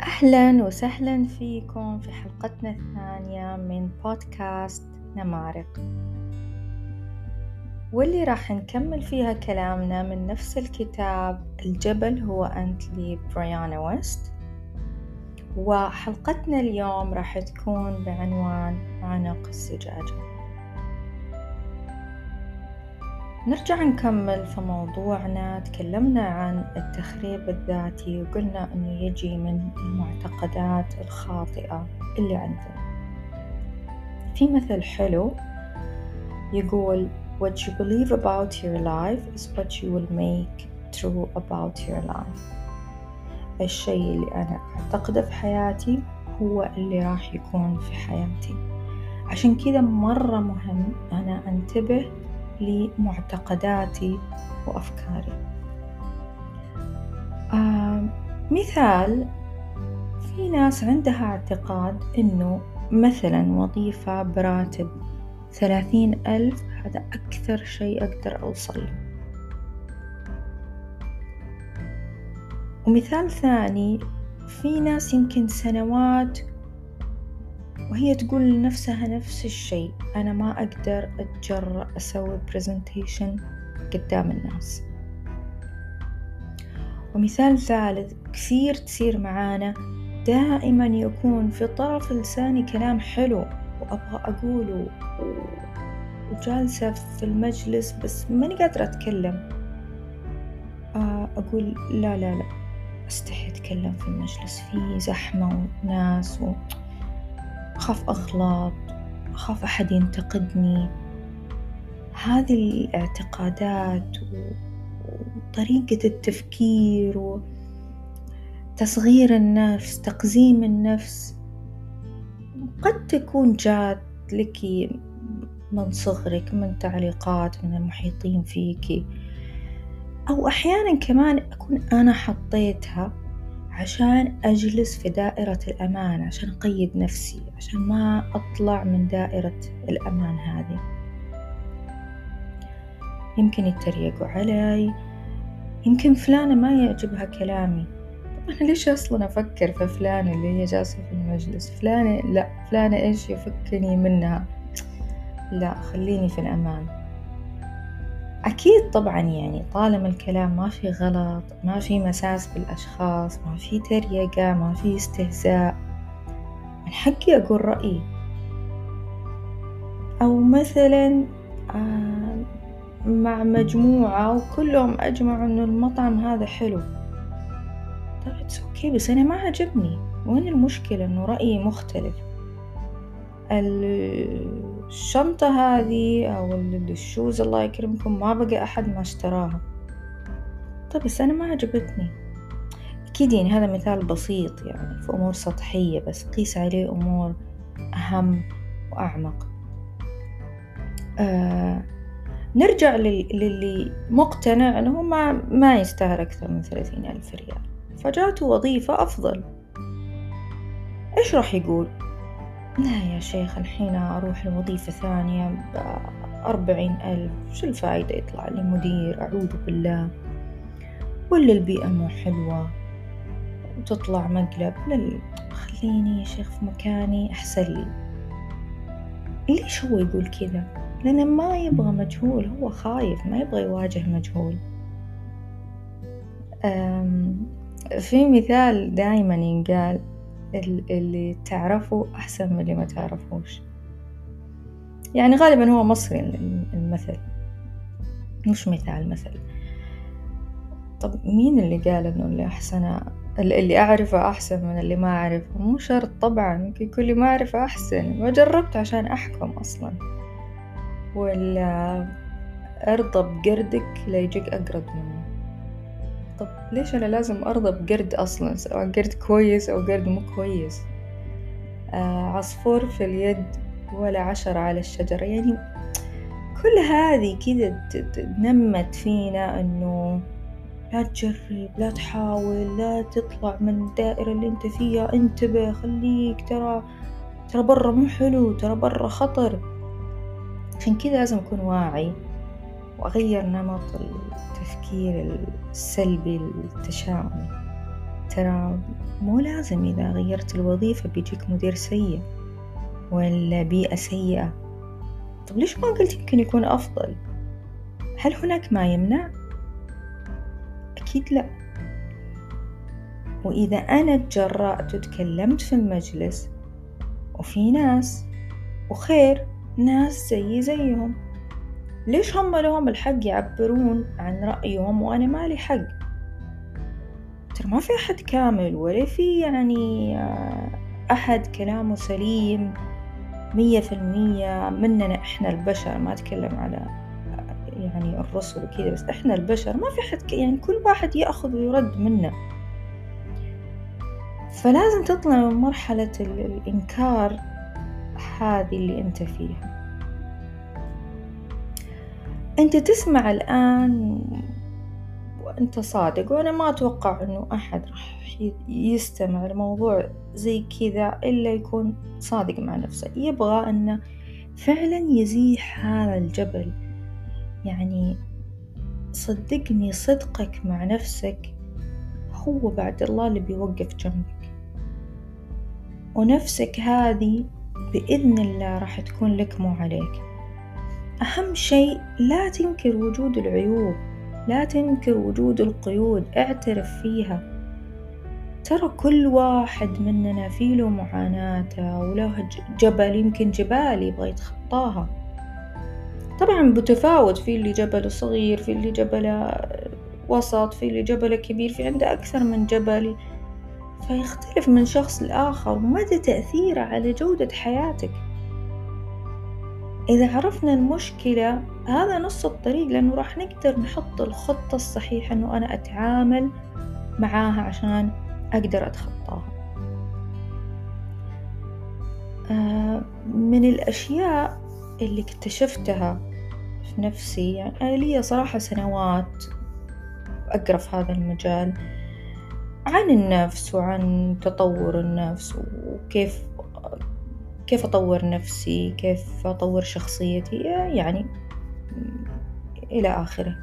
أهلا وسهلا فيكم في حلقتنا الثانية من بودكاست نمارق. واللي راح نكمل فيها كلامنا من نفس الكتاب الجبل هو أنت لبريانا ويست. وحلقتنا اليوم راح تكون بعنوان عنق الزجاجة. نرجع نكمل في موضوعنا. تكلمنا عن التخريب الذاتي وقلنا أنه يجي من المعتقدات الخاطئة اللي عندنا. في مثل حلو يقول What you believe about your life is what you will make true about your life. الشيء اللي أنا أعتقده في حياتي هو اللي راح يكون في حياتي. عشان كذا مرة مهم أنا أنتبه لمعتقداتي وأفكاري. آه مثال في ناس عندها اعتقاد إنه مثلا وظيفة براتب ثلاثين ألف هذا أكثر شيء أقدر أوصل له. ومثال ثاني في ناس يمكن سنوات وهي تقول لنفسها نفس الشيء أنا ما أقدر أتجرأ أسوي برزنتيشن قدام الناس. ومثال ثالث كثير تصير معانا دائما يكون في طرف لساني كلام حلو وأبغى أقوله وجالسة في المجلس بس ماني قادرة أتكلم. آه، أقول لا لا لا أستحي أتكلم في المجلس في زحمة وناس و... أخاف أغلط أخاف أحد ينتقدني. هذه الاعتقادات وطريقة التفكير وتصغير النفس تقزيم النفس قد تكون جات لك من صغرك من تعليقات من المحيطين فيك. أو أحيانا كمان أكون أنا حطيتها عشان أجلس في دائرة الأمان عشان أقيد نفسي عشان ما أطلع من دائرة الأمان هذه. يمكن يتريقوا علي. يمكن فلانة ما يعجبها كلامي. أنا ليش أصلا أفكر في فلانة اللي هي جالسة في المجلس؟ فلانة لا فلانة إيش يفكني منها؟ لا خليني في الأمان. أكيد طبعا يعني طالما الكلام ما في غلط ما في مساس بالأشخاص ما في تريقة ما في استهزاء من حقي أقول رأيي. أو مثلا آه، مع مجموعة وكلهم أجمعوا إنه المطعم هذا حلو. طيب okay بس أنا ما عجبني. وين المشكلة إنه رأيي مختلف؟ الشنطة هذه أو ال shoes الله يكرمكم ما بقى أحد ما اشتراها. طيب بس أنا ما عجبتني. أكيد يعني هذا مثال بسيط يعني في أمور سطحية بس قيس عليه أمور أهم وأعمق. آه نرجع للي مقتنع أنه ما, ما يستاهل أكثر من ثلاثين ألف ريال. فجاته وظيفة أفضل. إيش راح يقول؟ لا يا شيخ الحين أروح لوظيفة ثانية بأربعين ألف. شو الفايدة يطلع لي مدير؟ أعوذ بالله. ولا البيئة مو حلوة. وتطلع مقلب. لل... خليني يا شيخ في مكاني. أحسن لي. ليش هو يقول كذا؟ لأنه ما يبغى مجهول. هو خايف. ما يبغى يواجه مجهول. في مثال دايما ينقال. اللي تعرفه أحسن من اللي ما تعرفوش. يعني غالبا هو مصري المثل. مش مثال مثل. طب مين اللي قال إنه اللي أحسن اللي أعرفه أحسن من اللي ما أعرفه؟ مو شرط طبعا يمكن يكون اللي ما أعرفه أحسن. ما جربت عشان أحكم أصلا. ولا أرضى بقردك لا يجيك أقرب منه. طب ليش أنا لازم أرضى بقرد أصلا سواء قرد كويس أو قرد مو كويس؟ آه عصفور في اليد ولا عشرة على الشجرة. يعني كل هذه كذا نمت فينا إنه لا تجرب لا تحاول لا تطلع من الدائرة اللي أنت فيها انتبه خليك ترى ترى برا مو حلو ترى برا خطر. عشان كذا لازم أكون واعي وأغير نمط التفكير السلبي التشاؤمي ترى مو لازم إذا غيرت الوظيفة بيجيك مدير سيء ولا بيئة سيئة. طب ليش ما قلت يمكن يكون أفضل؟ هل هناك ما يمنع؟ أكيد لا. وإذا أنا تجرأت وتكلمت في المجلس وفي ناس وخير ناس زي زيهم. ليش هم لهم الحق يعبرون عن رأيهم وأنا مالي حق؟ ترى ما في أحد كامل ولا في يعني آه، أحد كلامه سليم مية في المية مننا إحنا البشر. ما أتكلم على آه، يعني الرسل وكذا بس إحنا البشر. ما في حد يعني كل واحد يأخذ ويرد منا. فلازم تطلع من مرحلة الإنكار هذه اللي أنت فيها. أنت تسمع الآن وأنت صادق وأنا ما أتوقع أنه أحد راح يستمع لموضوع زي كذا إلا يكون صادق مع نفسه. يبغى أنه فعلا يزيح هذا الجبل. يعني صدقني صدقك مع نفسك هو بعد الله اللي بيوقف جنبك. ونفسك هذه بإذن الله راح تكون لك مو عليك. أهم شيء لا تنكر وجود العيوب لا تنكر وجود القيود اعترف فيها. ترى كل واحد مننا في له معاناته وله جبل يمكن جبال يبغى يتخطاها. طبعا بتفاوت في اللي جبل صغير في اللي جبل وسط في اللي جبل كبير في عنده أكثر من جبل. فيختلف من شخص لآخر ومدى تأثيره على جودة حياتك. إذا عرفنا المشكلة هذا نص الطريق لأنه راح نقدر نحط الخطة الصحيحة أنه أنا أتعامل معاها عشان أقدر أتخطاها. آه، من الأشياء اللي اكتشفتها في نفسي يعني لي صراحة سنوات أقرأ في هذا المجال عن النفس وعن تطور النفس وكيف كيف أطور نفسي؟ كيف أطور شخصيتي؟ يعني إلى آخره.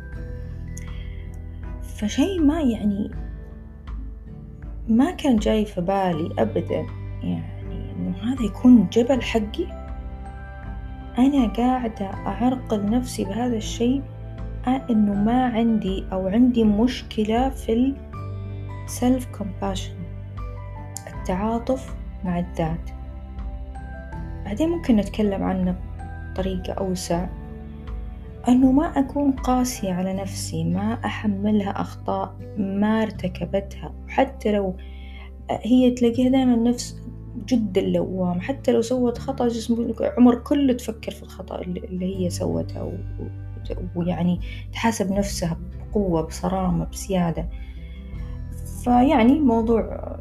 فشي ما يعني ما كان جاي في بالي أبدا. يعني إنه هذا يكون جبل حقي. أنا قاعدة أعرقل نفسي بهذا الشيء إنه ما عندي أو عندي مشكلة في compassion التعاطف مع الذات. بعدين ممكن نتكلم عنه بطريقة أوسع. أنه ما أكون قاسية على نفسي ما أحملها أخطاء ما ارتكبتها. حتى لو هي تلاقيها دائما نفس جدا لوام حتى لو سوت خطأ جسم عمر كله تفكر في الخطأ اللي هي سوته ويعني تحاسب نفسها بقوة بصرامة بزيادة. فيعني موضوع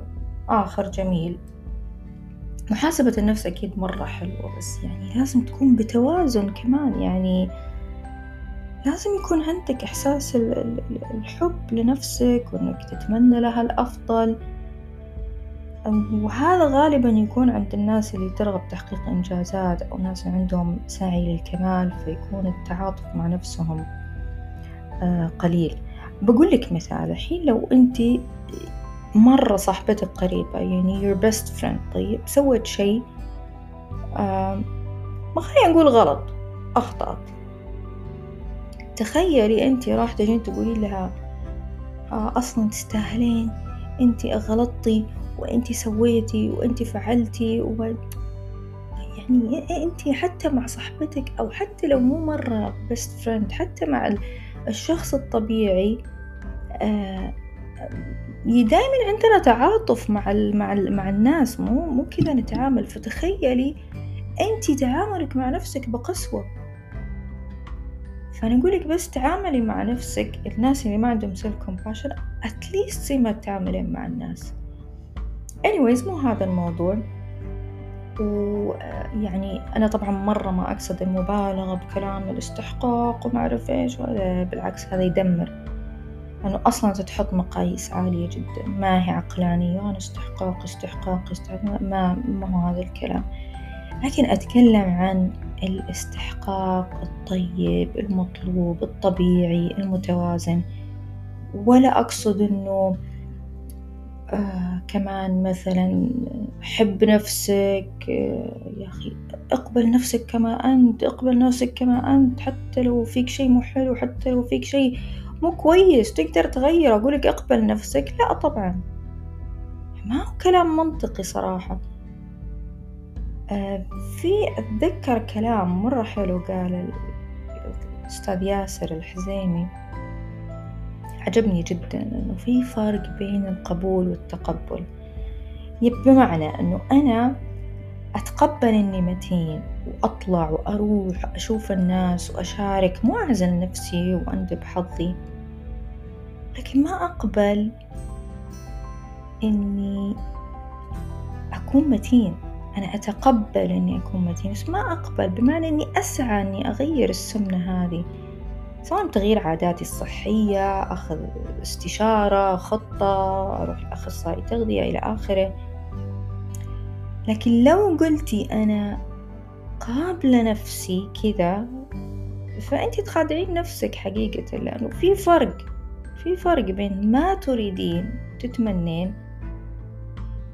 آخر جميل. محاسبة النفس أكيد مرة حلوة بس يعني لازم تكون بتوازن كمان يعني لازم يكون عندك إحساس الحب لنفسك وإنك تتمنى لها الأفضل. وهذا غالبا يكون عند الناس اللي ترغب تحقيق إنجازات أو ناس عندهم سعي للكمال فيكون التعاطف مع نفسهم آه، قليل. بقول لك مثال الحين لو أنت مرة صاحبتك قريبة يعني your best friend. طيب سوت شيء ما خلينا نقول غلط أخطأت. تخيلي أنت راح تجين تقولي لها آه أصلا تستاهلين أنت غلطتي وأنت سويتي وأنت فعلتي و... يعني أنت حتى مع صاحبتك أو حتى لو مو مرة best friend حتى مع الشخص الطبيعي آه دائما عندنا تعاطف مع مع مع الناس. مو مو كذا نتعامل. فتخيلي انت تعاملك مع نفسك بقسوة. فأنا اقولك بس تعاملي مع نفسك الناس اللي ما عندهم self compassion at least زي ما تتعاملين مع الناس. Anyways مو هذا الموضوع. ويعني أنا طبعا مرة ما أقصد المبالغة بكلام الاستحقاق وما أعرف إيش بالعكس هذا يدمر. أنه أصلا تحط مقاييس عالية جدا. ما هي عقلانية أنا استحقاق استحقاق استحقاق ما ما هو هذا الكلام. لكن أتكلم عن الاستحقاق الطيب المطلوب الطبيعي المتوازن. ولا أقصد إنه آه كمان مثلا حب نفسك آه يا أخي اقبل نفسك كما أنت اقبل نفسك كما أنت حتى لو فيك شي مو حلو حتى لو فيك شي مو كويس تقدر تغيره أقولك اقبل نفسك. لا طبعا. ما هو كلام منطقي صراحة. آه في أتذكر كلام مرة حلو قال الأستاذ ياسر الحزيمي. عجبني جدا إنه في فرق بين القبول والتقبل. بمعنى إنه أنا أتقبل إني متين وأطلع وأروح أشوف الناس وأشارك. مو أعزل نفسي وأندب حظي. لكن ما أقبل إني أكون متين. أنا أتقبل إني أكون متين بس ما أقبل بمعنى إني أسعى إني أغير السمنة هذه. سواء تغيير عاداتي الصحية أخذ استشارة خطة أروح لأخصائي تغذية إلى آخره. لكن لو قلتي أنا قابلة نفسي كذا فأنت تخادعين نفسك حقيقة لأنه في فرق. في فرق بين ما تريدين تتمنين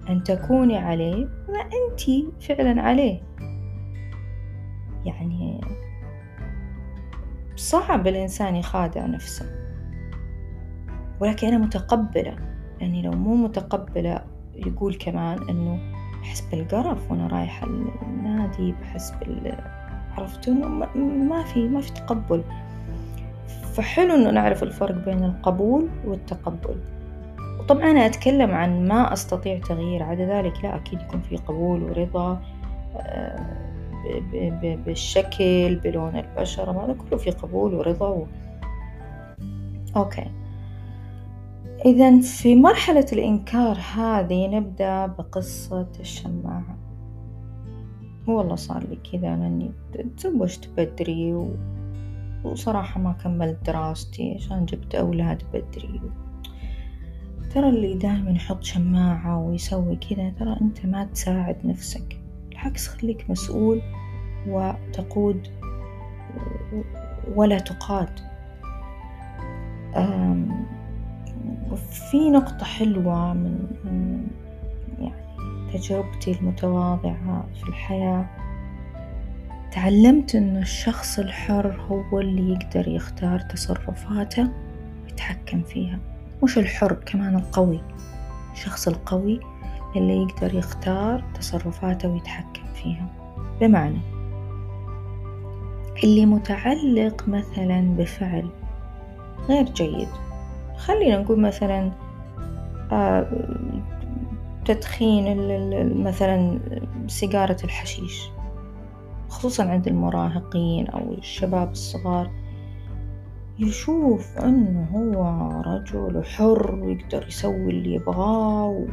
أن تكوني عليه وما أنت فعلا عليه. يعني صعب الإنسان يخادع نفسه. ولكن أنا متقبلة يعني لو مو متقبلة يقول كمان إنه بحس بالقرف وأنا رايحة النادي بحس بال عرفت إنه ما في ما في تقبل. فحلو إنه نعرف الفرق بين القبول والتقبل. وطبعا أنا أتكلم عن ما أستطيع تغيير عدا ذلك لا أكيد يكون في قبول ورضا آه، بالشكل بلون البشرة هذا كله في قبول ورضا و... okay. إذا في مرحلة الإنكار هذه نبدأ بقصة الشماعة. والله صار لي كذا أني تزوجت بدري و... وصراحة ما كملت دراستي عشان جبت أولاد بدري. ترى اللي دائما يحط شماعة ويسوي كذا ترى أنت ما تساعد نفسك. بالعكس خليك مسؤول وتقود ولا تقاد. وفي نقطة حلوة من يعني تجربتي المتواضعة في الحياة. تعلمت إن الشخص الحر هو اللي يقدر يختار تصرفاته ويتحكم فيها. مش الحر كمان القوي. الشخص القوي اللي يقدر يختار تصرفاته ويتحكم فيها. بمعنى اللي متعلق مثلا بفعل غير جيد. خلينا نقول مثلا آه، تدخين مثلا سيجارة الحشيش. خصوصا عند المراهقين أو الشباب الصغار يشوف أنه هو رجل حر ويقدر يسوي اللي يبغاه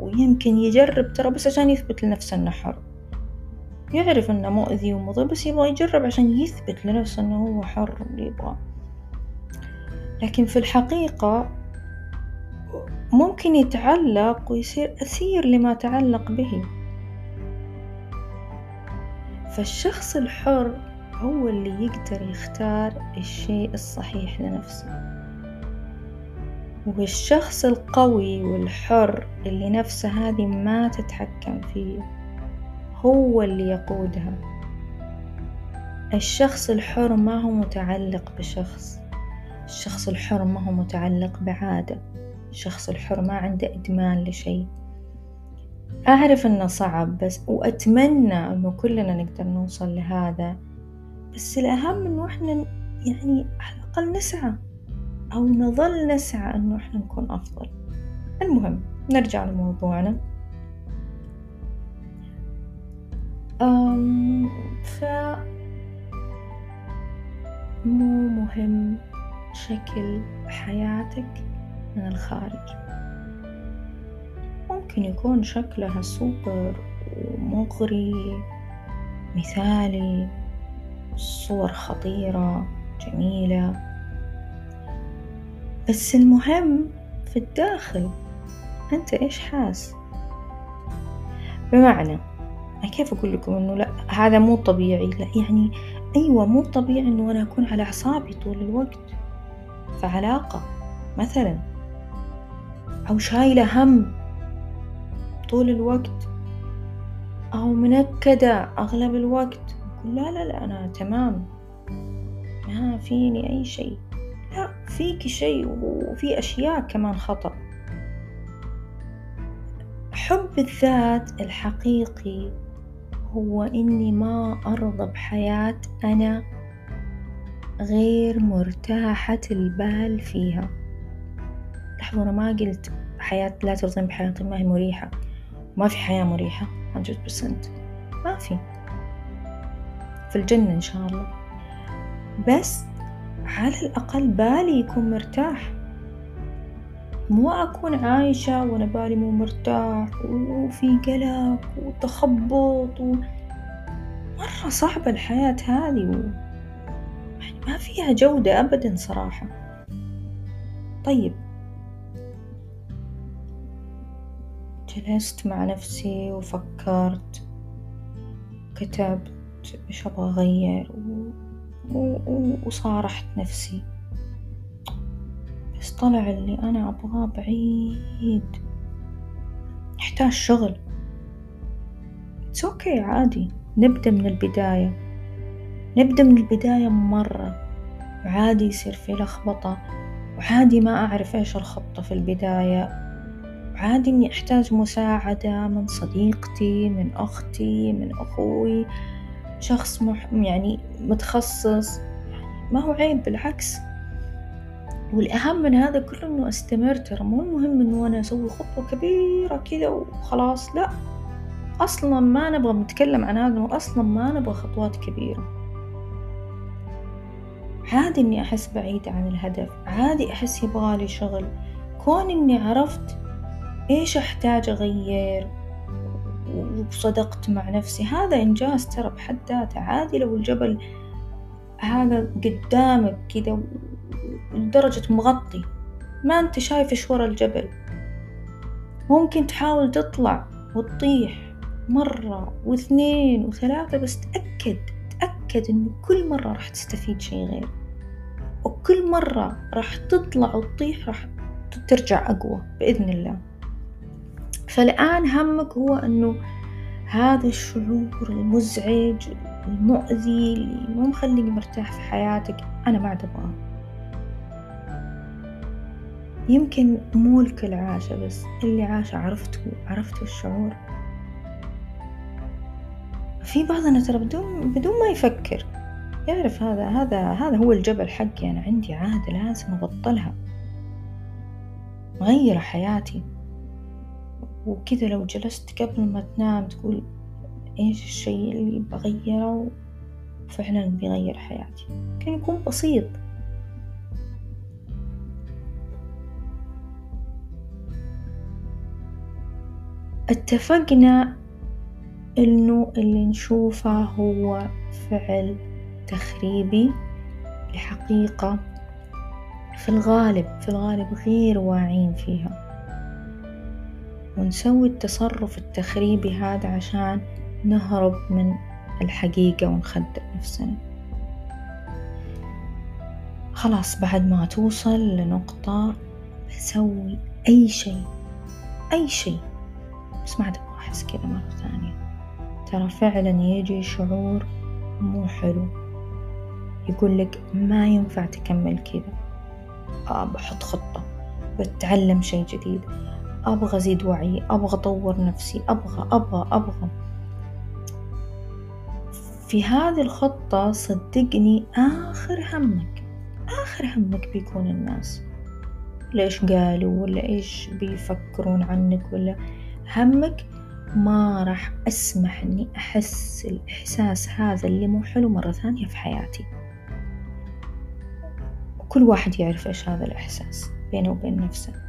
ويمكن يجرب ترى بس عشان يثبت لنفسه أنه حر. يعرف أنه مؤذي ومضر بس يبغى يجرب عشان يثبت لنفسه أنه هو حر اللي يبغاه. لكن في الحقيقة ممكن يتعلق ويصير أسير لما تعلق به. فالشخص الحر هو اللي يقدر يختار الشيء الصحيح لنفسه. والشخص القوي والحر اللي نفسه هذه ما تتحكم فيه هو اللي يقودها. الشخص الحر ما هو متعلق بشخص. الشخص الحر ما هو متعلق بعادة. الشخص الحر ما عنده إدمان لشيء. أعرف إنه صعب بس وأتمنى إنه كلنا نقدر نوصل لهذا. بس الأهم إنه إحنا يعني على الأقل نسعى أو نظل نسعى إنه إحنا نكون أفضل. المهم نرجع لموضوعنا. أم ف مو مهم شكل حياتك من الخارج. ممكن يكون شكلها سوبر ومغري مثالي صور خطيرة جميلة. بس المهم في الداخل أنت إيش حاس؟ بمعنى كيف أقول لكم إنه لا هذا مو طبيعي. لا يعني أيوة مو طبيعي إنه أنا أكون على أعصابي طول الوقت. في علاقة مثلا أو شايلة هم. طول الوقت أو منكدة أغلب الوقت. لا لا لا أنا تمام. ما فيني أي شيء. لا فيك شيء وفي أشياء كمان خطأ. حب الذات الحقيقي هو إني ما أرضى بحياة أنا غير مرتاحة البال فيها. لاحظوا أنا ما قلت حياة لا ترضين بحياة ما هي مريحة. ما في حياة مريحة 100% ما في. في الجنة إن شاء الله. بس على الأقل بالي يكون مرتاح. مو أكون عايشة وأنا بالي مو مرتاح وفي قلق وتخبط و... مرة صعبة الحياة هذه و... يعني ما فيها جودة أبدا صراحة. طيب. جلست مع نفسي وفكرت كتبت إيش أبغى أغير و... و... وصارحت نفسي. بس طلع اللي أنا أبغاه بعيد. يحتاج شغل. it's okay عادي. نبدأ من البداية. نبدأ من البداية مرة. وعادي يصير في لخبطة. وعادي ما أعرف إيش الخطة في البداية. وعادي إني أحتاج مساعدة من صديقتي من أختي من أخوي شخص مح يعني متخصص. ما هو عيب بالعكس. والأهم من هذا كله إنه أستمر ترى. مو المهم إنه أنا أسوي خطوة كبيرة كذا وخلاص لا. أصلا ما نبغى نتكلم عن هذا وأصلا ما نبغى خطوات كبيرة. عادي إني أحس بعيدة عن الهدف. عادي أحس يبغالي شغل. كون إني عرفت إيش أحتاج أغير؟ وصدقت مع نفسي هذا إنجاز ترى بحد ذاته. عادي لو الجبل هذا قدامك كذا لدرجة مغطي ما أنت شايف إيش ورا الجبل. ممكن تحاول تطلع وتطيح مرة واثنين وثلاثة بس تأكد تأكد إنه كل مرة راح تستفيد شي غير. وكل مرة راح تطلع وتطيح راح ترجع أقوى بإذن الله. فالآن همك هو أنه هذا الشعور المزعج المؤذي اللي مو مخليك مرتاح في حياتك أنا ما أبغاه. يمكن مو الكل عاشه بس اللي عاشه عرفته عرفتوا الشعور. في بعضنا ترى بدون بدون ما يفكر. يعرف هذا هذا هذا هو الجبل حقي أنا عندي عادة لازم أبطلها. مغيرة حياتي. وكذا لو جلست قبل ما تنام تقول إيش الشيء اللي بغيره؟ وفعلا بيغير حياتي. كان يكون بسيط. اتفقنا إنه اللي نشوفه هو فعل تخريبي. لحقيقة في الغالب في الغالب غير واعين فيها. ونسوي التصرف التخريبي هذا عشان نهرب من الحقيقة ونخدع نفسنا. خلاص بعد ما توصل لنقطة بسوي أي شيء أي شيء. بس ما عاد أحس كذا مرة ثانية. ترى فعلا يجي شعور مو حلو. يقول لك ما ينفع تكمل كذا. آه بحط خطة بتعلم شيء جديد. أبغى أزيد وعي أبغى أطور نفسي أبغى أبغى أبغى. في هذه الخطة صدقني آخر همك آخر همك بيكون الناس. ليش قالوا ولا إيش بيفكرون عنك ولا؟ همك ما راح أسمح إني أحس الإحساس هذا اللي مو حلو مرة ثانية في حياتي. وكل واحد يعرف إيش هذا الإحساس بينه وبين نفسه.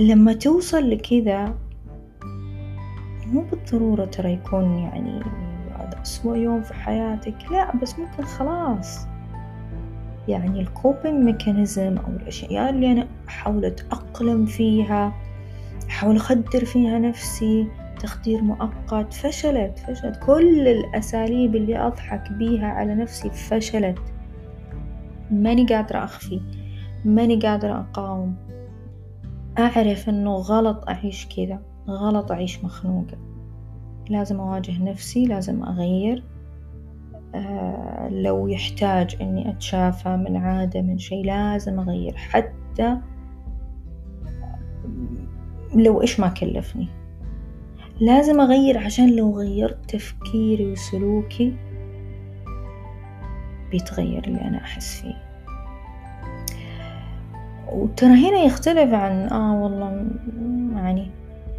لما توصل لكذا مو بالضرورة ترى يكون يعني هذا أسوأ يوم في حياتك لا بس ممكن خلاص. يعني ال coping mechanism أو الأشياء اللي أنا أحاول أتأقلم فيها أحاول أخدر فيها نفسي تخدير مؤقت فشلت فشلت. كل الأساليب اللي أضحك بيها على نفسي فشلت. ماني قادرة أخفي ماني قادرة أقاوم. أعرف أنه غلط أعيش كذا غلط أعيش مخنوقة. لازم أواجه نفسي لازم أغير. آه لو يحتاج إني أتشافى من عادة من شي لازم أغير. حتى لو إيش ما كلفني. لازم أغير عشان لو غيرت تفكيري وسلوكي بيتغير اللي أنا أحس فيه. وترى هنا يختلف عن آه والله يعني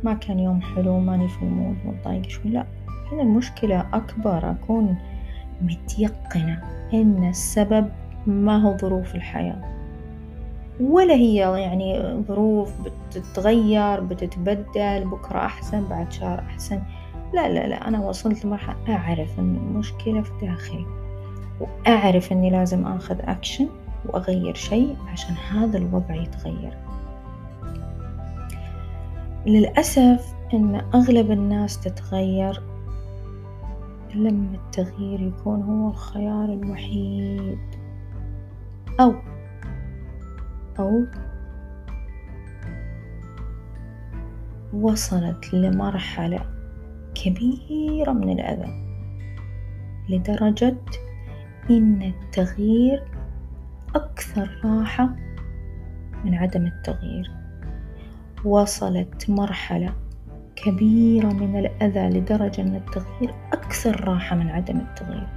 ما كان يوم حلو ماني في المود متضايقة شوي. لا هنا المشكلة أكبر أكون متيقنة إن السبب ما هو ظروف الحياة ولا هي يعني ظروف بتتغير بتتبدل بكرة أحسن بعد شهر أحسن. لا لا لا أنا وصلت لمرحلة أعرف أن المشكلة في داخلي وأعرف أني لازم أخذ أكشن وأغير شيء عشان هذا الوضع يتغير. للأسف أن أغلب الناس تتغير لما التغيير يكون هو الخيار الوحيد. أو أو وصلت لمرحلة كبيرة من الأذى لدرجة إن التغيير أكثر راحة من عدم التغيير. وصلت مرحلة كبيرة من الأذى لدرجة أن التغيير أكثر راحة من عدم التغيير.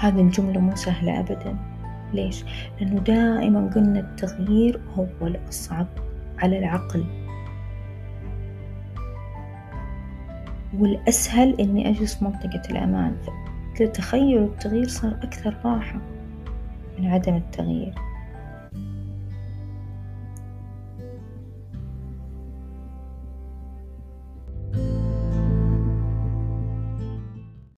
هذه الجملة مو سهلة أبدا. ليش؟ لأنه دائما قلنا التغيير هو الأصعب على العقل. والأسهل إني أجلس في منطقة الأمان. فتخيلوا التغيير صار أكثر راحة. من عدم التغيير.